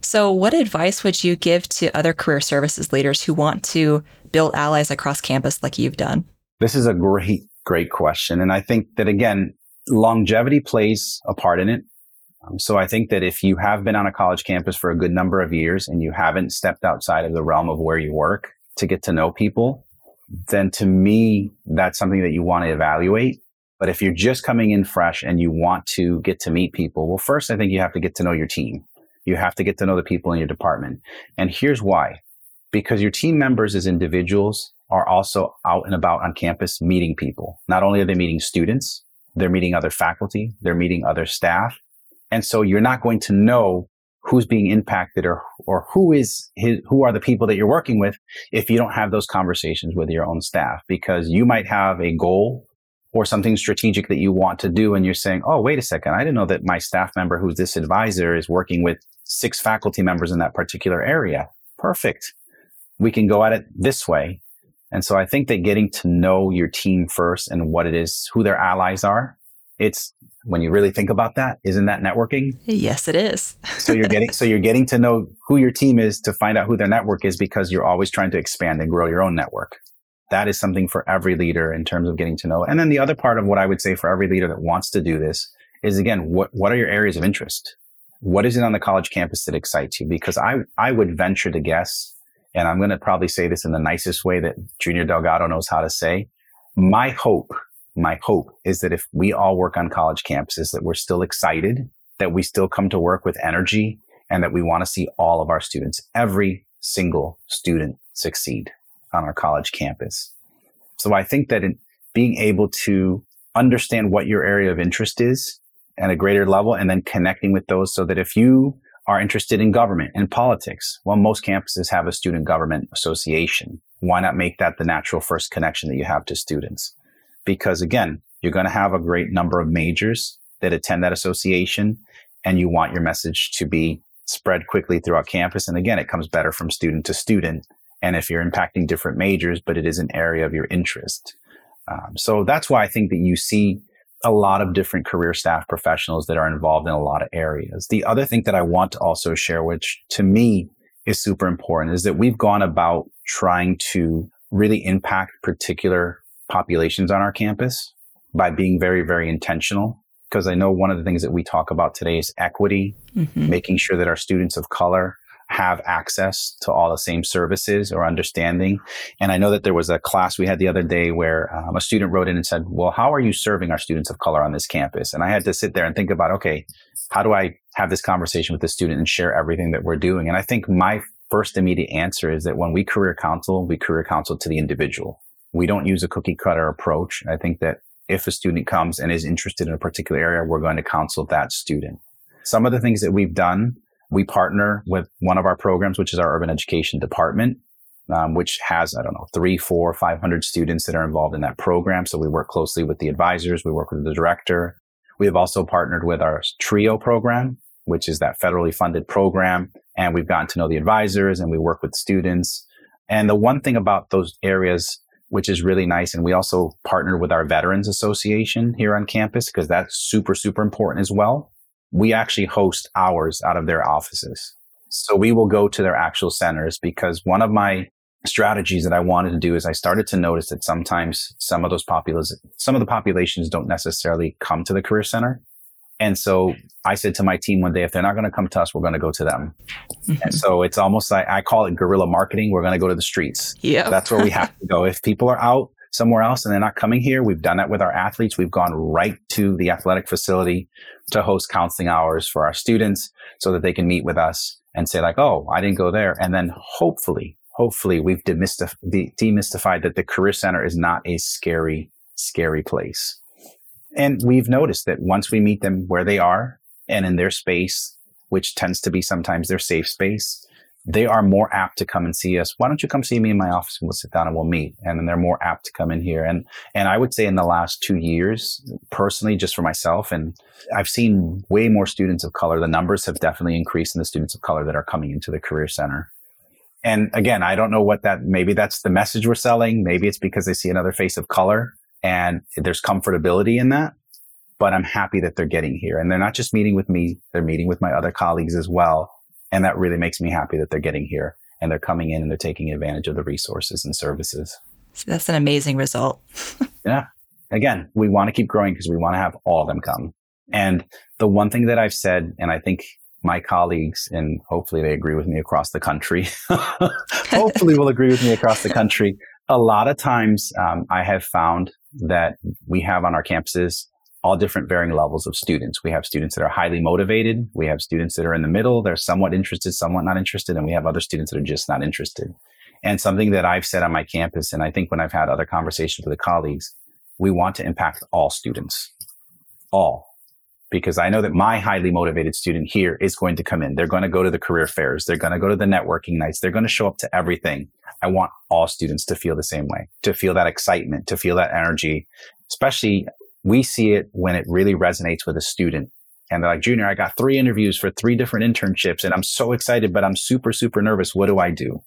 So, what advice would you give to other career services leaders who want to build allies across campus like you've done? This is a great great question. And I think that again, longevity plays a part in it. Um, so I think that if you have been on a college campus for a good number of years and you haven't stepped outside of the realm of where you work to get to know people, then to me, that's something that you want to evaluate. But if you're just coming in fresh and you want to get to meet people, well, first, I think you have to get to know your team. You have to get to know the people in your department. And here's why. Because your team members as individuals are also out and about on campus meeting people. Not only are they meeting students, they're meeting other faculty, they're meeting other staff. And so you're not going to know who's being impacted or, or who is his, who are the people that you're working with if you don't have those conversations with your own staff because you might have a goal or something strategic that you want to do and you're saying, Oh, wait a second. I didn't know that my staff member who's this advisor is working with six faculty members in that particular area. Perfect. We can go at it this way and so I think that getting to know your team first and what it is, who their allies are, it's when you really think about that, isn't that networking? Yes, it is. so you're getting so you're getting to know who your team is to find out who their network is because you're always trying to expand and grow your own network. That is something for every leader in terms of getting to know. And then the other part of what I would say for every leader that wants to do this is again, what what are your areas of interest? What is it on the college campus that excites you? Because I I would venture to guess and I'm going to probably say this in the nicest way that Junior Delgado knows how to say. My hope, my hope is that if we all work on college campuses, that we're still excited, that we still come to work with energy, and that we want to see all of our students, every single student succeed on our college campus. So I think that in, being able to understand what your area of interest is at a greater level and then connecting with those so that if you are interested in government and politics, well, most campuses have a student government association. Why not make that the natural first connection that you have to students? Because again, you're going to have a great number of majors that attend that association and you want your message to be spread quickly throughout campus. And again, it comes better from student to student. And if you're impacting different majors, but it is an area of your interest. Um, so that's why I think that you see a lot of different career staff professionals that are involved in a lot of areas. The other thing that I want to also share, which to me is super important, is that we've gone about trying to really impact particular populations on our campus by being very, very intentional. Because I know one of the things that we talk about today is equity, mm-hmm. making sure that our students of color have access to all the same services or understanding. And I know that there was a class we had the other day where um, a student wrote in and said, Well, how are you serving our students of color on this campus? And I had to sit there and think about, okay, how do I have this conversation with the student and share everything that we're doing? And I think my first immediate answer is that when we career counsel, we career counsel to the individual. We don't use a cookie cutter approach. I think that if a student comes and is interested in a particular area, we're going to counsel that student. Some of the things that we've done we partner with one of our programs, which is our urban education department, um, which has, I don't know, three, four, 500 students that are involved in that program. So we work closely with the advisors. We work with the director. We have also partnered with our TRIO program, which is that federally funded program. And we've gotten to know the advisors and we work with students. And the one thing about those areas, which is really nice, and we also partner with our Veterans Association here on campus because that's super, super important as well we actually host hours out of their offices. So we will go to their actual centers because one of my strategies that I wanted to do is I started to notice that sometimes some of those populations, some of the populations don't necessarily come to the career center. And so I said to my team one day, if they're not going to come to us, we're going to go to them. Mm-hmm. And so it's almost like I call it guerrilla marketing. We're going to go to the streets. Yeah. That's where we have to go. If people are out somewhere else and they're not coming here. We've done that with our athletes. We've gone right to the athletic facility to host counseling hours for our students so that they can meet with us and say like, Oh, I didn't go there. And then hopefully, hopefully we've demystif- demystified that the career center is not a scary, scary place. And we've noticed that once we meet them where they are and in their space, which tends to be sometimes their safe space, they are more apt to come and see us. Why don't you come see me in my office and we'll sit down and we'll meet? And then they're more apt to come in here. And and I would say in the last two years, personally, just for myself, and I've seen way more students of color. The numbers have definitely increased in the students of color that are coming into the career center. And again, I don't know what that maybe that's the message we're selling. Maybe it's because they see another face of color and there's comfortability in that. But I'm happy that they're getting here. And they're not just meeting with me, they're meeting with my other colleagues as well and that really makes me happy that they're getting here and they're coming in and they're taking advantage of the resources and services. So that's an amazing result. yeah. Again, we want to keep growing because we want to have all of them come. And the one thing that I've said, and I think my colleagues, and hopefully they agree with me across the country, hopefully will agree with me across the country. A lot of times um, I have found that we have on our campuses all different varying levels of students. We have students that are highly motivated. We have students that are in the middle. They're somewhat interested, somewhat not interested. And we have other students that are just not interested. And something that I've said on my campus, and I think when I've had other conversations with the colleagues, we want to impact all students, all. Because I know that my highly motivated student here is going to come in. They're going to go to the career fairs. They're going to go to the networking nights. They're going to show up to everything. I want all students to feel the same way, to feel that excitement, to feel that energy, especially we see it when it really resonates with a student. And they're like, Junior, I got three interviews for three different internships and I'm so excited, but I'm super, super nervous. What do I do?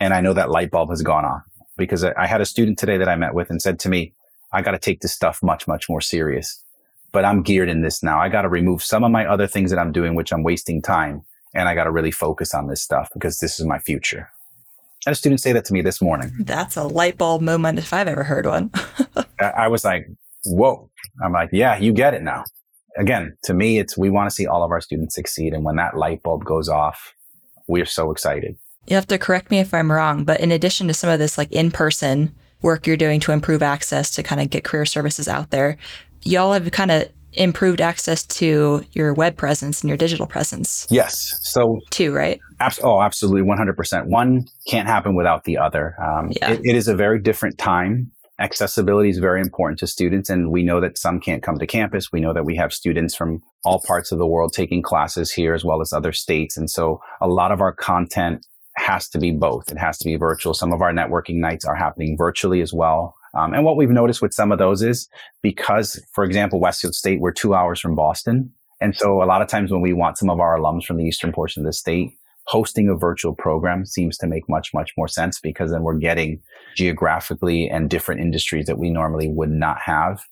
And I know that light bulb has gone off because I had a student today that I met with and said to me, I got to take this stuff much, much more serious, but I'm geared in this now. I got to remove some of my other things that I'm doing, which I'm wasting time. And I got to really focus on this stuff because this is my future. I had a student say that to me this morning. That's a light bulb moment if I've ever heard one. I was like, whoa. I'm like, yeah, you get it now. Again, to me, it's we want to see all of our students succeed. And when that light bulb goes off, we're so excited. You have to correct me if I'm wrong, but in addition to some of this like in person work you're doing to improve access to kind of get career services out there, y'all have kind of improved access to your web presence and your digital presence. Yes. So, two, right? Abs- oh, absolutely. 100%. One can't happen without the other. Um, yeah. It, it is a very different time accessibility is very important to students. And we know that some can't come to campus. We know that we have students from all parts of the world taking classes here as well as other states. And so a lot of our content has to be both. It has to be virtual. Some of our networking nights are happening virtually as well. Um, and what we've noticed with some of those is because, for example, Westfield State, we're two hours from Boston. And so a lot of times when we want some of our alums from the eastern portion of the state, hosting a virtual program seems to make much, much more sense because then we're getting geographically and different industries that we normally would not have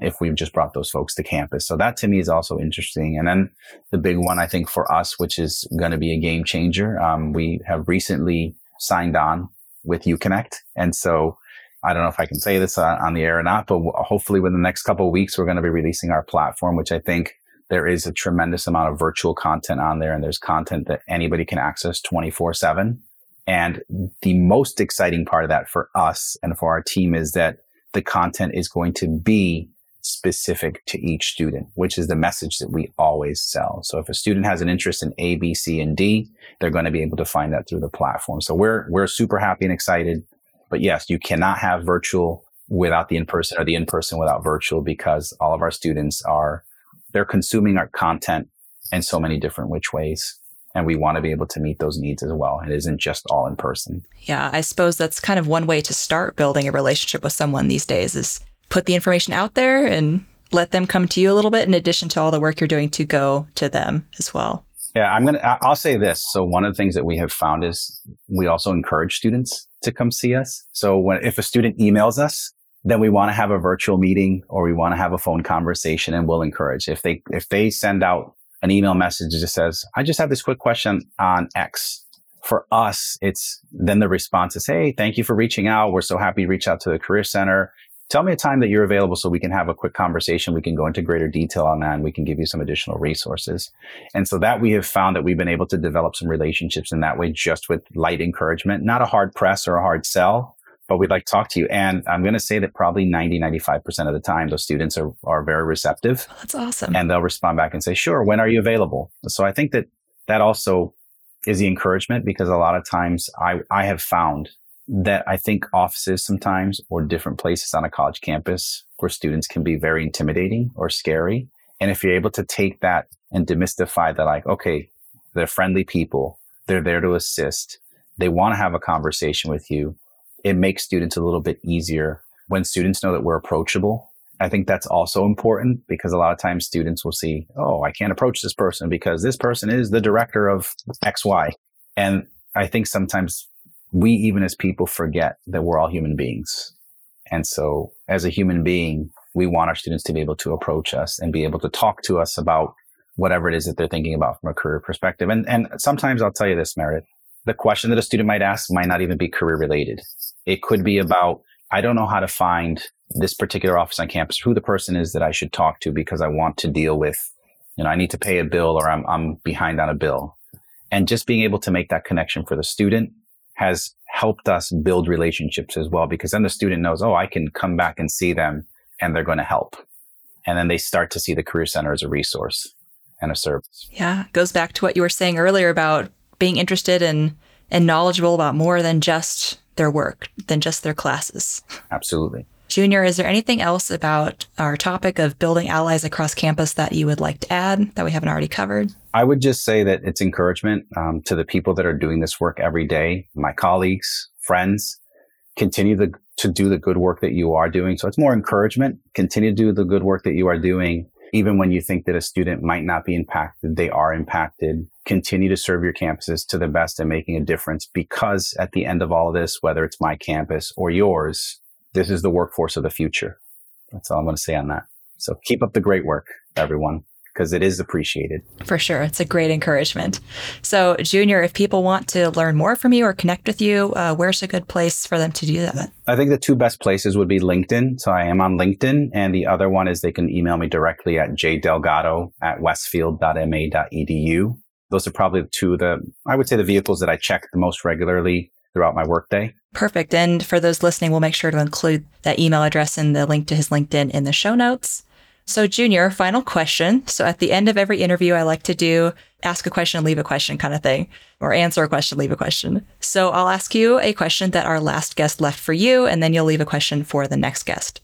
if we've just brought those folks to campus. So that to me is also interesting. And then the big one, I think for us, which is going to be a game changer, um, we have recently signed on with UConnect. And so I don't know if I can say this on, on the air or not, but hopefully within the next couple weeks, we're going to be releasing our platform, which I think there is a tremendous amount of virtual content on there and there's content that anybody can access 24 seven. And the most exciting part of that for us and for our team is that the content is going to be specific to each student, which is the message that we always sell. So if a student has an interest in A, B, C, and D, they're going to be able to find that through the platform. So we're, we're super happy and excited. But yes, you cannot have virtual without the in-person or the in-person without virtual because all of our students are, they're consuming our content in so many different which ways. And we want to be able to meet those needs as well. It isn't just all in person. Yeah, I suppose that's kind of one way to start building a relationship with someone these days is put the information out there and let them come to you a little bit in addition to all the work you're doing to go to them as well. Yeah, I'm going to, I'll say this. So one of the things that we have found is we also encourage students to come see us. So when, if a student emails us, then we want to have a virtual meeting or we want to have a phone conversation and we'll encourage. If they, if they send out an email message that says, I just have this quick question on X. For us, it's then the response is, Hey, thank you for reaching out. We're so happy to reach out to the career center tell me a time that you're available so we can have a quick conversation. We can go into greater detail on that and we can give you some additional resources. And so that we have found that we've been able to develop some relationships in that way, just with light encouragement, not a hard press or a hard sell, but we'd like to talk to you. And I'm going to say that probably 90, 95% of the time, those students are, are very receptive. Oh, that's awesome. And they'll respond back and say, sure, when are you available? So I think that that also is the encouragement because a lot of times I, I have found that I think offices sometimes or different places on a college campus where students can be very intimidating or scary. And if you're able to take that and demystify that, like, okay, they're friendly people, they're there to assist, they want to have a conversation with you, it makes students a little bit easier when students know that we're approachable. I think that's also important because a lot of times students will see, oh, I can't approach this person because this person is the director of XY. And I think sometimes we even as people forget that we're all human beings. And so as a human being, we want our students to be able to approach us and be able to talk to us about whatever it is that they're thinking about from a career perspective. And, and sometimes I'll tell you this, Meredith, the question that a student might ask might not even be career related. It could be about, I don't know how to find this particular office on campus, who the person is that I should talk to because I want to deal with, you know, I need to pay a bill or I'm, I'm behind on a bill. And just being able to make that connection for the student has helped us build relationships as well because then the student knows, oh, I can come back and see them and they're going to help. And then they start to see the Career Center as a resource and a service. Yeah, goes back to what you were saying earlier about being interested in and knowledgeable about more than just their work, than just their classes. Absolutely. Junior, is there anything else about our topic of building allies across campus that you would like to add that we haven't already covered? I would just say that it's encouragement um, to the people that are doing this work every day, my colleagues, friends. Continue the, to do the good work that you are doing. So it's more encouragement. Continue to do the good work that you are doing. Even when you think that a student might not be impacted, they are impacted. Continue to serve your campuses to the best and making a difference because at the end of all of this, whether it's my campus or yours, this is the workforce of the future. That's all I'm going to say on that. So keep up the great work, everyone, because it is appreciated. For sure. It's a great encouragement. So, Junior, if people want to learn more from you or connect with you, uh, where's a good place for them to do that? I think the two best places would be LinkedIn. So I am on LinkedIn. And the other one is they can email me directly at jdelgado at westfield.ma.edu. Those are probably the two of the, I would say the vehicles that I check the most regularly throughout my workday. Perfect. And for those listening, we'll make sure to include that email address and the link to his LinkedIn in the show notes. So, Junior, final question. So, at the end of every interview, I like to do ask a question, leave a question kind of thing, or answer a question, leave a question. So, I'll ask you a question that our last guest left for you, and then you'll leave a question for the next guest.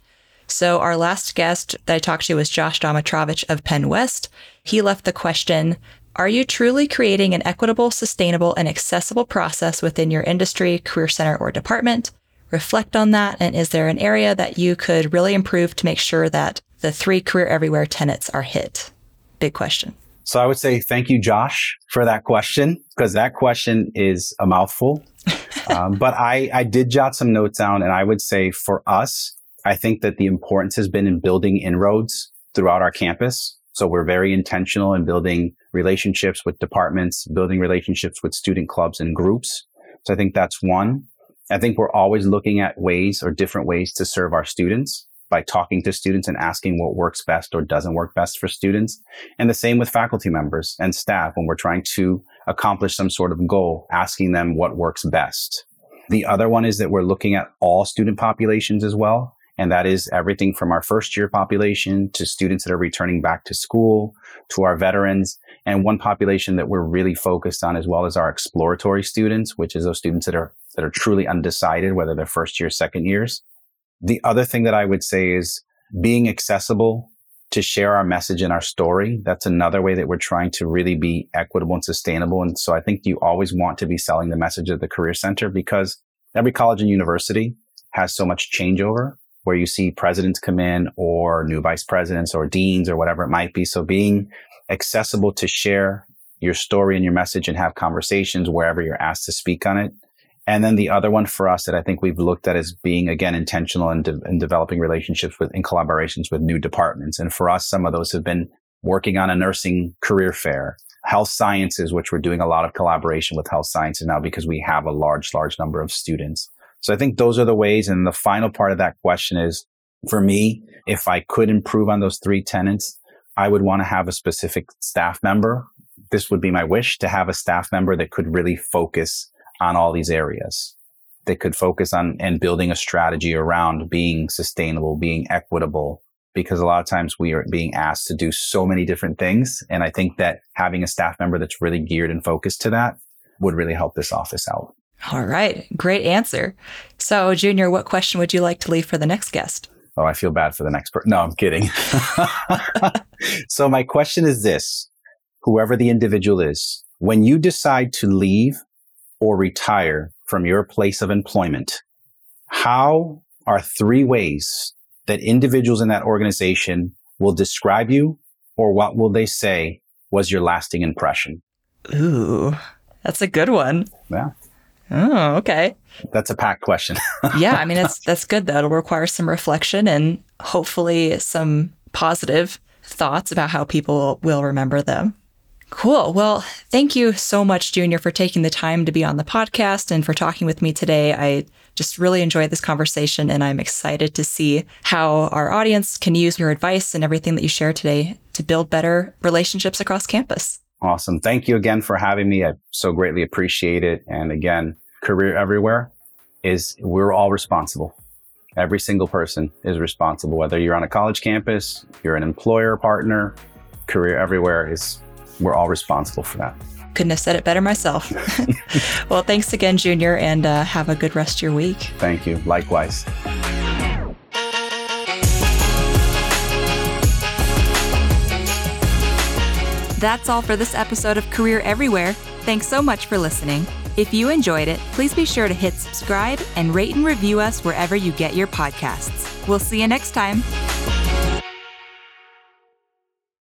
So, our last guest that I talked to was Josh Domitrovich of Penn West. He left the question Are you truly creating an equitable, sustainable, and accessible process within your industry, career center, or department? Reflect on that. And is there an area that you could really improve to make sure that the three career everywhere tenets are hit? Big question. So I would say thank you, Josh, for that question, because that question is a mouthful. um, but I, I did jot some notes down, and I would say for us, I think that the importance has been in building inroads throughout our campus. So we're very intentional in building relationships with departments, building relationships with student clubs and groups. So I think that's one. I think we're always looking at ways or different ways to serve our students by talking to students and asking what works best or doesn't work best for students. And the same with faculty members and staff when we're trying to accomplish some sort of goal, asking them what works best. The other one is that we're looking at all student populations as well. And that is everything from our first year population to students that are returning back to school to our veterans. And one population that we're really focused on as well as our exploratory students, which is those students that are, that are truly undecided, whether they're first year, second years. The other thing that I would say is being accessible to share our message and our story. That's another way that we're trying to really be equitable and sustainable. And so I think you always want to be selling the message of the Career Center because every college and university has so much changeover where you see presidents come in or new vice presidents or deans or whatever it might be. So being accessible to share your story and your message and have conversations wherever you're asked to speak on it and then the other one for us that I think we've looked at is being again intentional in, de- in developing relationships with in collaborations with new departments. And for us, some of those have been working on a nursing career fair, health sciences, which we're doing a lot of collaboration with health sciences now because we have a large, large number of students. So I think those are the ways. And the final part of that question is for me, if I could improve on those three tenants, I would want to have a specific staff member. This would be my wish to have a staff member that could really focus on all these areas. They could focus on and building a strategy around being sustainable, being equitable, because a lot of times we are being asked to do so many different things. And I think that having a staff member that's really geared and focused to that would really help this office out. All right. Great answer. So, Junior, what question would you like to leave for the next guest? Oh, I feel bad for the next person. No, I'm kidding. so, my question is this whoever the individual is, when you decide to leave or retire from your place of employment, how are three ways that individuals in that organization will describe you or what will they say was your lasting impression? Ooh, that's a good one. Yeah. Oh, okay. That's a packed question. yeah, I mean that's that's good though. It'll require some reflection and hopefully some positive thoughts about how people will remember them. Cool. Well, thank you so much, Junior, for taking the time to be on the podcast and for talking with me today. I just really enjoyed this conversation and I'm excited to see how our audience can use your advice and everything that you share today to build better relationships across campus. Awesome. Thank you again for having me. I so greatly appreciate it. And again, Career Everywhere is we're all responsible. Every single person is responsible, whether you're on a college campus, you're an employer partner, Career Everywhere is we're all responsible for that. Couldn't have said it better myself. well, thanks again, Junior, and uh, have a good rest of your week. Thank you. Likewise. That's all for this episode of Career Everywhere. Thanks so much for listening. If you enjoyed it, please be sure to hit subscribe and rate and review us wherever you get your podcasts. We'll see you next time.